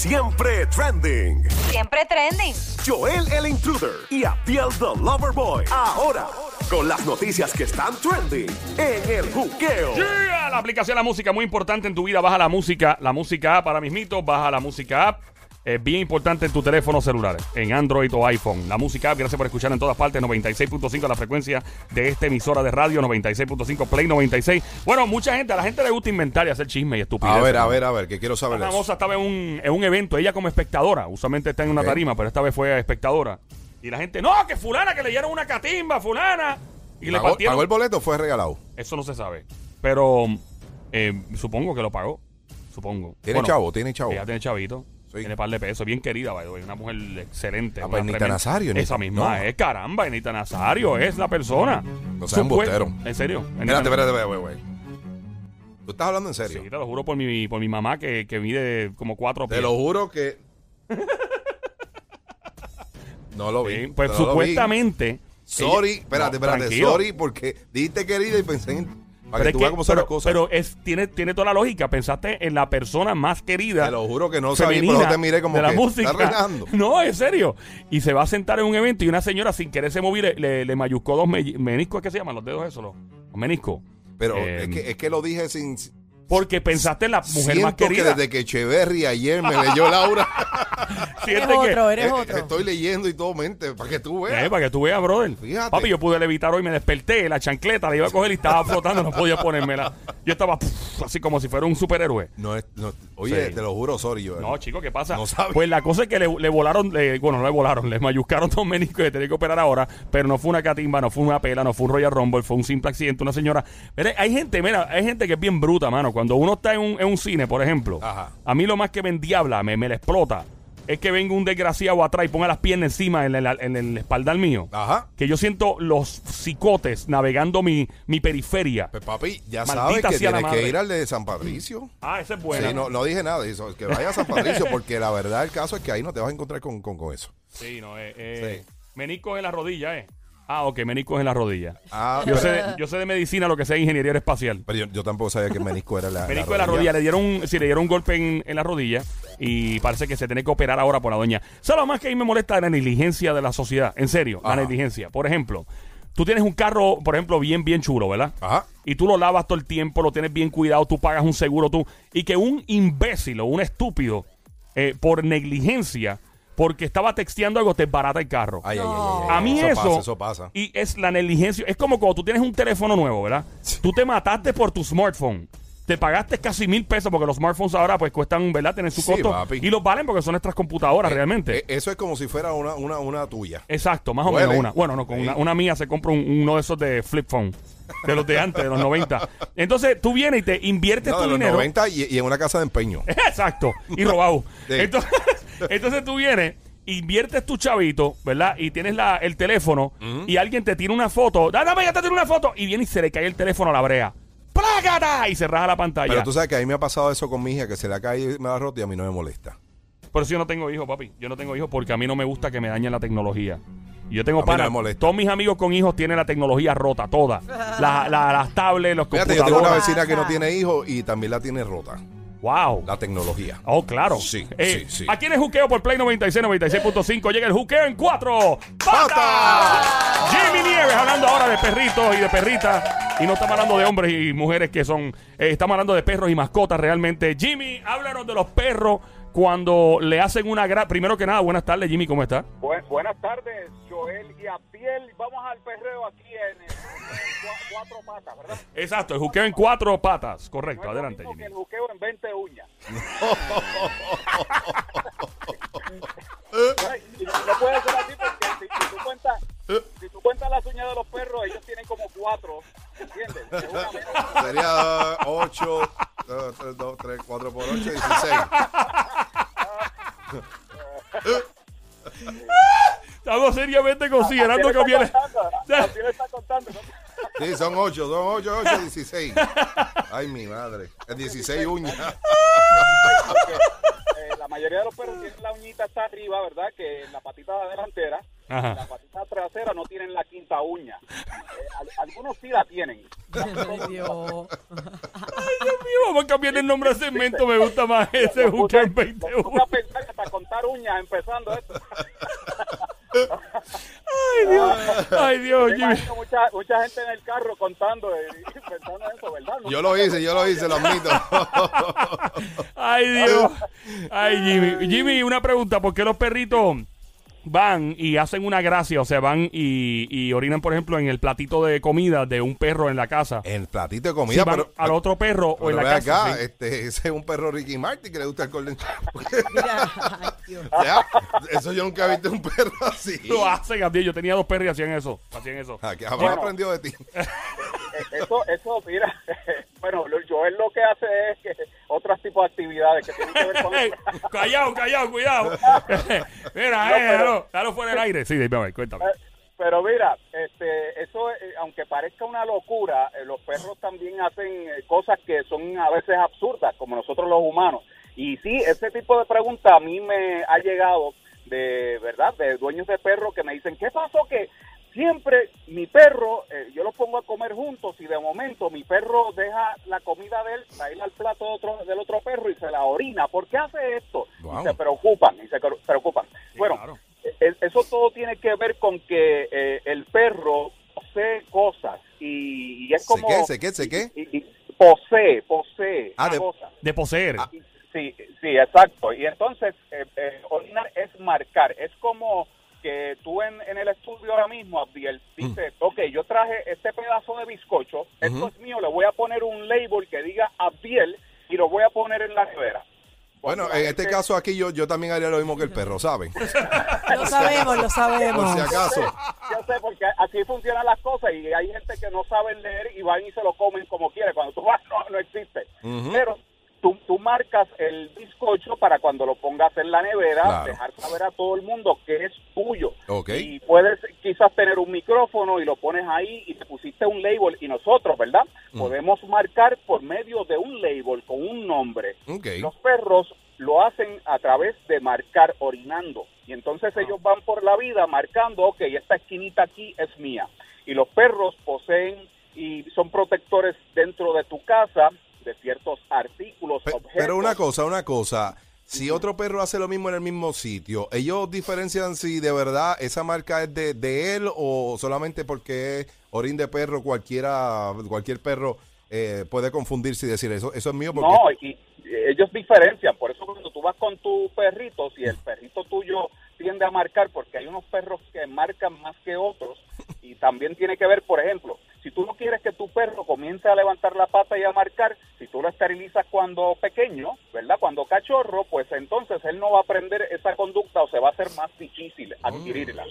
Siempre trending. Siempre trending. Joel el Intruder y Abdiel the Loverboy. Ahora, con las noticias que están trending en el juqueo. Yeah, La aplicación de la música, muy importante en tu vida. Baja la música, la música app para mismito, baja la música app. Es bien importante en tu teléfono celular, en Android o iPhone. La música app, gracias por escuchar en todas partes, 96.5 la frecuencia de esta emisora de radio, 96.5 Play 96. Bueno, mucha gente, a la gente le gusta inventar y hacer chisme y estupidez. A ver, a ver, a ver, que quiero saber eso. famosa estaba en un, en un evento, ella como espectadora, usualmente está en una Ok. tarima, pero esta vez fue espectadora. Y la gente, no, que fulana, que le dieron una catimba, fulana. Y le ¿Pagó, partieron. pagó el boleto o fue regalado? Eso no se sabe. Pero eh, supongo que lo pagó. Supongo. ¿Tiene chavo? ¿Tiene chavo? Ella tiene chavito. Tiene par de pesos. Bien querida, by the way, Una mujer excelente. Ah, una pues tremenda- Nazario, Esa misma no. es, caramba. Nita Nazario es la persona. No sea Supue- embustero. ¿En serio? Espérate, espérate, espérate, güey. ¿Tú estás hablando en serio? Sí, te lo juro por mi, por mi mamá que, que mide como cuatro Te pies. lo juro que... no lo vi. Sí, pues no lo vi. supuestamente. Sorry, ella- espérate, No, espérate. tranquilo. Sorry porque dijiste querida y pensé en... Pero que es tú que- veas cómo son pero, las cosas. pero es, tiene, tiene toda la lógica. Pensaste en la persona más querida. Te lo juro que no sabía, pero te miré como de la que, música. No, en serio. Y se va a sentar en un evento y una señora sin quererse mover le, le, le mayuscó dos me- meniscos, ¿es que se llaman? Los dedos esos, los, los meniscos. Pero Eh, es, que, es que lo dije sin... Porque pensaste en la mujer más que querida. desde que Echeverry ayer me leyó Laura, Eres que- otro, eres eh, otro. estoy leyendo y todo mente, para que tú veas. Eh, para que tú veas, brother. Fíjate. Papi, yo pude levitar hoy, me desperté, la chancleta la iba a coger y estaba flotando, no podía ponérmela. Yo estaba pff, así como si fuera un superhéroe. No es, no- oye, Sí. te lo juro, sorry, yo. No, chico, ¿qué pasa? No sabe. Pues la cosa es que le, le volaron, le- bueno, no le volaron, le mayuscaron dos meniscos que tenía que operar ahora, pero no fue una catimba, no fue una pela, no fue un Royal Rumble, fue un simple accidente, una señora. Mira, hay gente, mira, hay gente que es bien bruta, mano. Cuando uno está en un, en un cine, por ejemplo, Ajá. a mí lo más que me endiabla, me, me la explota, es que venga un desgraciado atrás y ponga las piernas encima en el, en el espaldar mío. Ajá. Que yo siento los cicotes navegando mi, mi periferia. Pues papi, ya Maldita sabes que tienes que ir al de San Patricio. Ah, esa es buena. Sí, no, no dije nada eso, que vaya a San Patricio, porque la verdad el caso es que ahí no te vas a encontrar con, con, con eso. Sí, no, eh, eh, Sí. meniscos en la rodilla, ¿eh? Ah, ok, meniscos en la rodilla. Ah, Yo pero, sé, de, yo sé de medicina lo que sea ingeniería aeroespacial. pero yo, yo tampoco sabía que menisco era la, Menisco en la rodilla, le dieron, sí, le dieron un golpe en, en la rodilla y parece que se tiene que operar ahora por la doña. ¿Sabes lo más que a mí me molesta la negligencia de la sociedad? En serio, la negligencia. Por ejemplo, tú tienes un carro, por ejemplo, bien, bien chulo, ¿verdad? Ajá. Y tú lo lavas todo el tiempo, lo tienes bien cuidado, tú pagas un seguro, tú. Y que un imbécil o un estúpido, eh, por negligencia, porque estaba texteando algo, te barata el carro. Ay, ay, ay, ay, A mí eso, eso, pasa, eso pasa. y es la negligencia. Es como cuando tú tienes un teléfono nuevo, ¿verdad? Tú te mataste por tu smartphone. Te pagaste casi mil pesos porque los smartphones ahora pues cuestan, ¿verdad? Tienen su Sí, costo. papi. Y los valen porque son nuestras computadoras realmente. Eh, eso es como si fuera una, una, una tuya. Exacto, más o Duele. menos una. Bueno, no, con Sí. una, una mía se compra un- uno de esos de flip phone. De los de antes, de los 90. Entonces tú vienes y te inviertes No, tu de los dinero. 90 y, y en una casa de empeño. Exacto. Y robado. Sí. Entonces, entonces tú vienes, inviertes tu chavito, ¿verdad? Y tienes la, el teléfono y alguien te tira una foto. "Da- Dame, ya te tiro una foto. Y viene y se le cae el teléfono a la brea. ¡Plágata! Y se raja la pantalla. Pero tú sabes que a mí me ha pasado eso con mi hija, que se le ha caído y me la ha roto y a mí no me molesta. Por eso yo no tengo hijos, papi. Yo no tengo hijos porque a mí no me gusta que me dañen la tecnología. Yo tengo mí no para. me molesta. todos mis amigos con hijos tienen la tecnología rota, toda. La- la- las tablets, los Fíjate, yo tengo una computadores. vecina que no tiene hijos y también la tiene rota. Wow. La tecnología. Oh, claro. Sí, Eh, sí, sí. Aquí en el juqueo por Play 96, 96.5 llega el juqueo en cuatro. ¡Patas! Jimmy Nieves hablando ahora de perritos y de perritas. Y no estamos hablando de hombres y mujeres que son. eh, estamos hablando de perros y mascotas realmente. Jimmy, háblanos de los perros cuando le hacen una gran. Primero que nada, buenas tardes, Jimmy, ¿cómo está? Buen- buenas tardes, Joel y Apiel. Vamos al perreo aquí en, el- en cuatro patas, ¿verdad? Exacto, el juqueo en cuatro patas. Correcto, No es lo adelante, mismo que Jimmy. el juqueo en 20 uñas. Y no puede ser así porque si, si tú cuentas, si tú cuentas las uñas de los perros, ellos tienen como cuatro, ¿entiendes? Es una menos. Sería 8, 3, 2, 3, 4 por 8, 16. Estamos seriamente considerando cambiar. está contando. Sí, son 8, son 8, 8, 16. Ay, mi madre. Es 16 uñas. Eh, la mayoría de los perros tienen la uñita hasta arriba, ¿verdad? Que en la patita delantera, Ajá. la patita trasera no tienen la quinta uña. Eh, al- algunos sí la tienen. Ay, Dios. Dios mío, vamos a cambiar el nombre al segmento. Me gusta más ese Lo juqueo puse- en 20 lo puse a pensar uñas empezando esto. Ay, Dios. Ay, Dios, Jimmy. mucha, mucha gente en el carro contando y pensando en eso, ¿verdad? Yo lo hice, yo lo hice, lo admito. Ay, Dios. Ay, Jimmy. Jimmy, una pregunta. ¿Por qué los perritos van y hacen una gracia? O sea, van y, y orinan, por ejemplo, en el platito de comida de un perro en la casa. El platito de comida, van pero. al otro perro o en la casa. acá, sí. este, ese es un perro Ricky Martin que le gusta el Golden. Ya, Eso yo nunca he visto un perro así. Lo hacen, Abdiel. Yo tenía dos perros y hacían eso. Hacían eso. Ah, que habrá Bueno. aprendido de ti. Eso, eso, mira, bueno, Joel lo que hace es que otros tipos de actividades que tienen que ver con callado, callado, cuidado. Mira, No, eh, pero- dalo, dalo fuera del aire. Sí, dime, cuéntame. Eh, Pero mira, este, eso, eh, aunque parezca una locura, eh, los perros también hacen cosas que son a veces absurdas, como nosotros los humanos. Y sí, ese tipo de pregunta a mí me ha llegado de verdad, de dueños de perros que me dicen, ¿qué pasó? Que siempre mi perro, eh, yo los pongo a comer juntos y de momento mi perro deja la comida de él para ir al plato de otro, del otro perro y se la orina. ¿Por qué hace esto? Wow. Y se preocupan, y se preocupan. Sí, bueno, claro. e- eso todo tiene que ver con que eh, el perro posee cosas y, y es ¿Se como... qué? ¿Se qué? ¿Se qué? y- y- posee, posee Ah, de- cosas. De poseer. Ah. Sí, sí, exacto. Y entonces, eh, eh, orinar es marcar. Es como que tú en, en el estudio ahora mismo, Abdiel, dices, ok, yo traje este pedazo de bizcocho, esto es mío, le voy a poner un label que diga Abdiel y lo voy a poner en la nevera. Bueno, en este caso aquí yo, yo también haría lo mismo que el perro, ¿saben? Lo sabemos, lo Por sabemos. si acaso. Yo sé, porque así funcionan las cosas y hay gente que no sabe leer y van y se lo comen como quiere. Cuando tú vas, no, no existe. Pero tú, tú marcas el bizcocho para cuando lo pongas en la nevera, Claro. dejar saber a todo el mundo que es tuyo. Y puedes quizás tener un micrófono y lo pones ahí y te pusiste un label. Y nosotros, ¿verdad? Mm. Podemos marcar por medio de un label con un nombre. Ok. Los perros lo hacen a través de marcar orinando. Y entonces ellos van por la vida marcando, ok, esta esquinita aquí es mía. Y los perros poseen y son protectores dentro de tu casa de ciertos artículos, Pe- objetos. Pero una cosa, una cosa. Si otro perro hace lo mismo en el mismo sitio, ¿ellos diferencian si de verdad esa marca es de, de él o solamente porque es orín de perro, cualquiera, cualquier perro eh, puede confundirse y decir eso, eso es mío porque... No, y, y ellos diferencian. Por eso cuando tú vas con tu perrito, si el perrito tuyo tiende a marcar, porque hay unos perros que marcan más que otros, y también tiene que ver, por ejemplo, si tú no quieres que tu perro comience a levantar la pata y a marcar, si tú lo esterilizas cuando pequeño, ¿verdad? Cuando cachorro, pues entonces él no va a aprender esa conducta o se va a hacer más difícil adquirirla.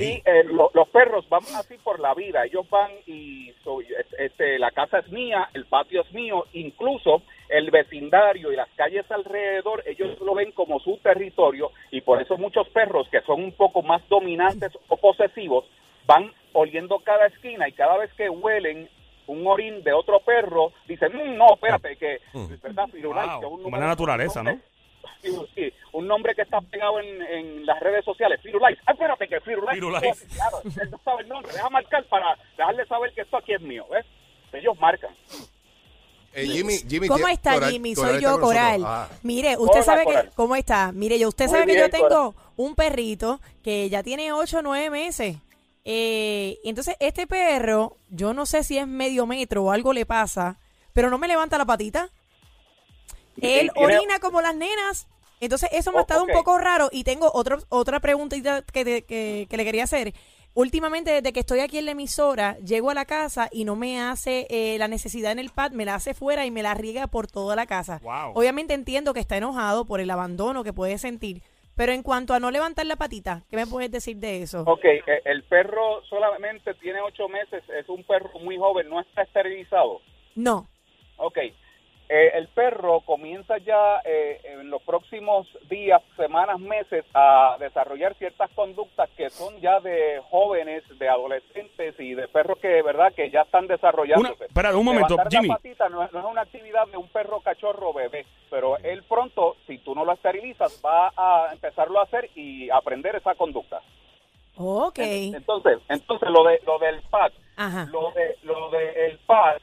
Y eh, lo- los perros van así por la vida. Ellos van y soy, es- este, la casa es mía, el patio es mío, incluso el vecindario y las calles alrededor, ellos lo ven como su territorio y por eso muchos perros que son un poco más dominantes o posesivos van oliendo cada esquina y cada vez que huelen un orín de otro perro, dicen, "Mm, no, espérate, que, ¿verdad? Firulais, Wow, que un como la naturaleza, nombre- Sí, sí, un nombre que está pegado en, en las redes sociales, Firulais. Ah, espérate, que Firulais. Firulais. Oh, claro, él no sabe el nombre. Deja marcar para dejarle saber que esto aquí es mío, ¿ves? Ellos marcan. Eh, Jimmy, Jimmy, ¿Cómo está Coral- Jimmy? Coral Soy está yo. Coral. Ah. Mire, usted Hola, sabe Coral. que, ¿cómo está? Mire, yo, usted Muy sabe que bien, yo tengo Coral. un perrito que ya tiene 8 o 9 meses. Eh, y entonces este perro, yo no sé si es medio metro o algo le pasa, pero no me levanta la patita. Él tiene- orina como las nenas. Entonces eso me ha Oh, estado un poco raro y tengo otro, otra preguntita que, te- que, que le quería hacer. Últimamente, desde que estoy aquí en la emisora, llego a la casa y no me hace eh, la necesidad en el pad, me la hace fuera y me la riega por toda la casa. Wow. Obviamente entiendo que está enojado por el abandono que puede sentir, pero en cuanto a no levantar la patita, ¿qué me puedes decir de eso? Ok, eh, el perro solamente tiene ocho meses, es un perro muy joven, no está esterilizado. No. Ok, eh, el perro comienza ya eh, en los próximos días, semanas, meses a desarrollar ciertas conductas que son ya de jóvenes, de adolescentes y de perros que de verdad que ya están desarrollándose. Una- espera, un momento, Levantar Jimmy. La patita no, es- no es una actividad de un perro cachorro bebé, pero él pronto, si tú no lo esterilizas, va a empezarlo a hacer y aprender esa conducta. Ok. Entonces, entonces lo de lo del pad, Ajá. lo de lo de el pad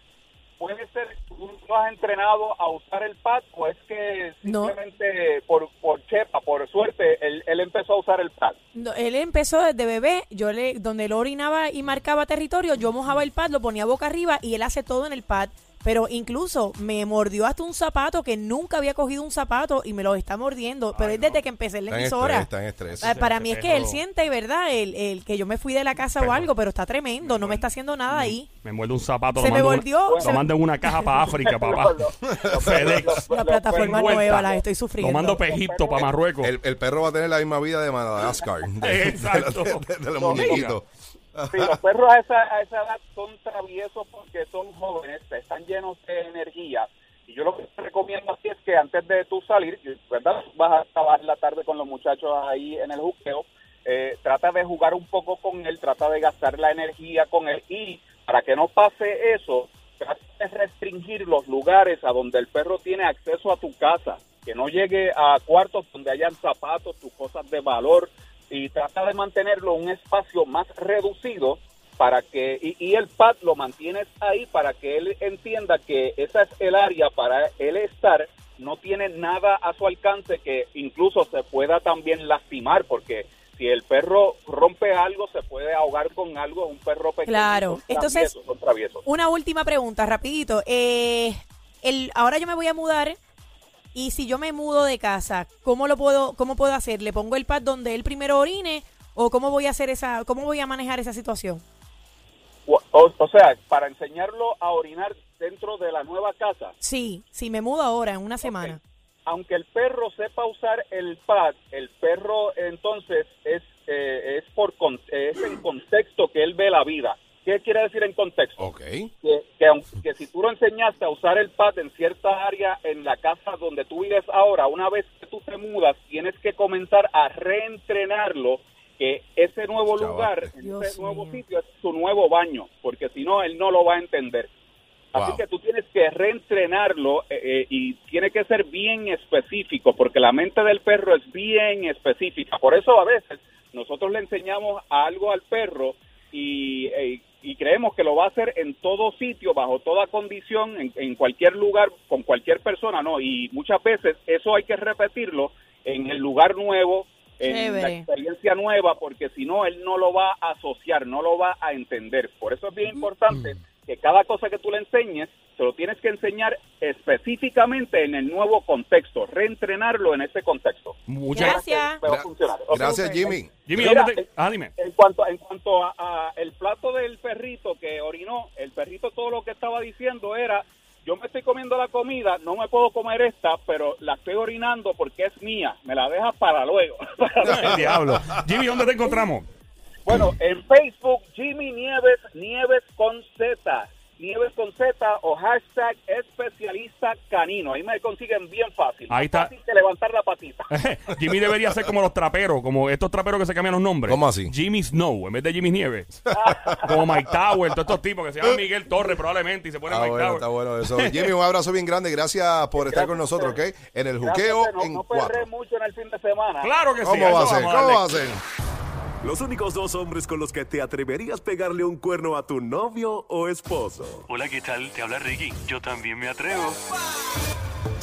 puede ser tú no has entrenado a usar el pad o es que No. simplemente por, por chepa, por suerte, él, él empezó a usar el pad. No, Él empezó desde bebé, yo le, donde él orinaba y marcaba territorio, yo mojaba el pad, lo ponía boca arriba y él hace todo en el pad. Pero incluso me mordió hasta un zapato que nunca había cogido un zapato y me lo está mordiendo. Pero es desde que empecé en la Está en emisora. estrés, está en estrés. Para mí es que él siente, ¿verdad? El, el que yo me fui de la casa o algo, pero está tremendo, no me está haciendo nada ahí. Me muerde un zapato. Se lo me volvió- Una, se lo me- mando en una caja para África, papá. FedEx. La plataforma nueva, la estoy Lo sufriendo. mando para Egipto, para Marruecos. El, el perro va a tener la misma vida de Madagascar. De, Exacto. De, de- de los muñequitos. Sí, los perros a esa, a esa edad son traviesos porque son jóvenes, están llenos de energía. Y yo lo que te recomiendo así es que antes de tú salir, ¿verdad? Vas a acabar la tarde con los muchachos ahí en el juqueo. eh, trata de jugar un poco con él, trata de gastar la energía con él. Y para que no pase eso, trata de restringir los lugares a donde el perro tiene acceso a tu casa. Que no llegue a cuartos donde hayan zapatos, tus cosas de valor y trata de mantenerlo en un espacio más reducido para que y, y el pad lo mantienes ahí para que él entienda que esa es el área para él estar no tiene nada a su alcance que incluso se pueda también lastimar porque si el perro rompe algo se puede ahogar con algo un perro pequeño Claro. son Entonces- traviesos, son traviesos. Una última pregunta, rapidito. Eh, el, ahora yo me voy a mudar y si yo me mudo de casa, ¿cómo lo puedo, cómo puedo hacer? ¿Le pongo el pad donde él primero orine o cómo voy a hacer esa, cómo voy a manejar esa situación? o, o- o sea para enseñarlo a orinar dentro de la nueva casa Sí, si me mudo ahora en una semana. aunque el perro sepa usar el pad, el perro entonces es eh, es por es en contexto que él ve la vida. ¿Qué quiere decir en contexto? Ok. Que, que, que si tú lo enseñaste a usar el pad en cierta área en la casa donde tú vives ahora, una vez que tú te mudas, tienes que comenzar a reentrenarlo que ese nuevo lugar, Dios ese nuevo mío. sitio es su nuevo baño, porque si no, él no lo va a entender. Así Wow. que tú tienes que reentrenarlo eh, eh, y tiene que ser bien específico, porque la mente del perro es bien específica. Por eso a veces nosotros le enseñamos algo al perro y, eh, y creemos que lo va a hacer en todo sitio, bajo toda condición, en, en cualquier lugar, con cualquier persona, ¿no? Y muchas veces eso hay que repetirlo en el lugar nuevo, en la experiencia nueva, porque si no, él no lo va a asociar, no lo va a entender. Por eso es bien importante que cada cosa que tú le enseñes, se lo tienes que enseñar específicamente en el nuevo contexto, reentrenarlo en ese contexto. Muchas Gracias. Gracias, Jimmy. Jimmy, Mira, ¿dónde te- Ah, dime. En cuanto, en cuanto a, a el plato del perrito que orinó, el perrito todo lo que estaba diciendo era, yo me estoy comiendo la comida, no me puedo comer esta, pero la estoy orinando porque es mía, me la dejas. Para luego. El diablo. Jimmy, ¿dónde te encontramos? bueno, en Facebook, Jimmy Nieves, Nieves con Z, Nieves con Z o hashtag especialista canino, ahí me consiguen bien fácil. Ahí está. Fácil que levantar la patita. Jimmy debería ser como los traperos, como estos traperos que se cambian los nombres. ¿Cómo así? Jimmy Snow, en vez de Jimmy Nieves. como Mike Tower, todos estos tipos que se llaman Miguel Torres probablemente y se ponen Ah, Mike bueno, Tower. está bueno eso. Jimmy, un abrazo bien grande. Gracias por estar con nosotros, ¿ok? En el juqueo no, en no perré cuatro. mucho en el fin de semana. Claro que sí. ¿Cómo va a ser? ¿Cómo va a ser? Los únicos dos hombres con los que te atreverías pegarle un cuerno a tu novio o esposo. Hola, ¿qué tal? Te habla Ricky. Yo también me atrevo.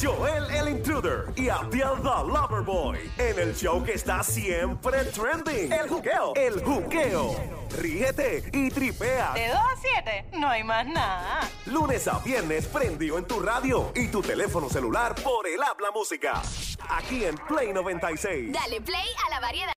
Joel el Intruder y Abdiel the Loverboy. En el show que está siempre trending. El juqueo. El juqueo. Ríete y tripea. De 2 a 7, no hay más nada. Lunes a viernes prendió en tu radio y tu teléfono celular por el habla música. Aquí en Play 96. Dale play a la variedad.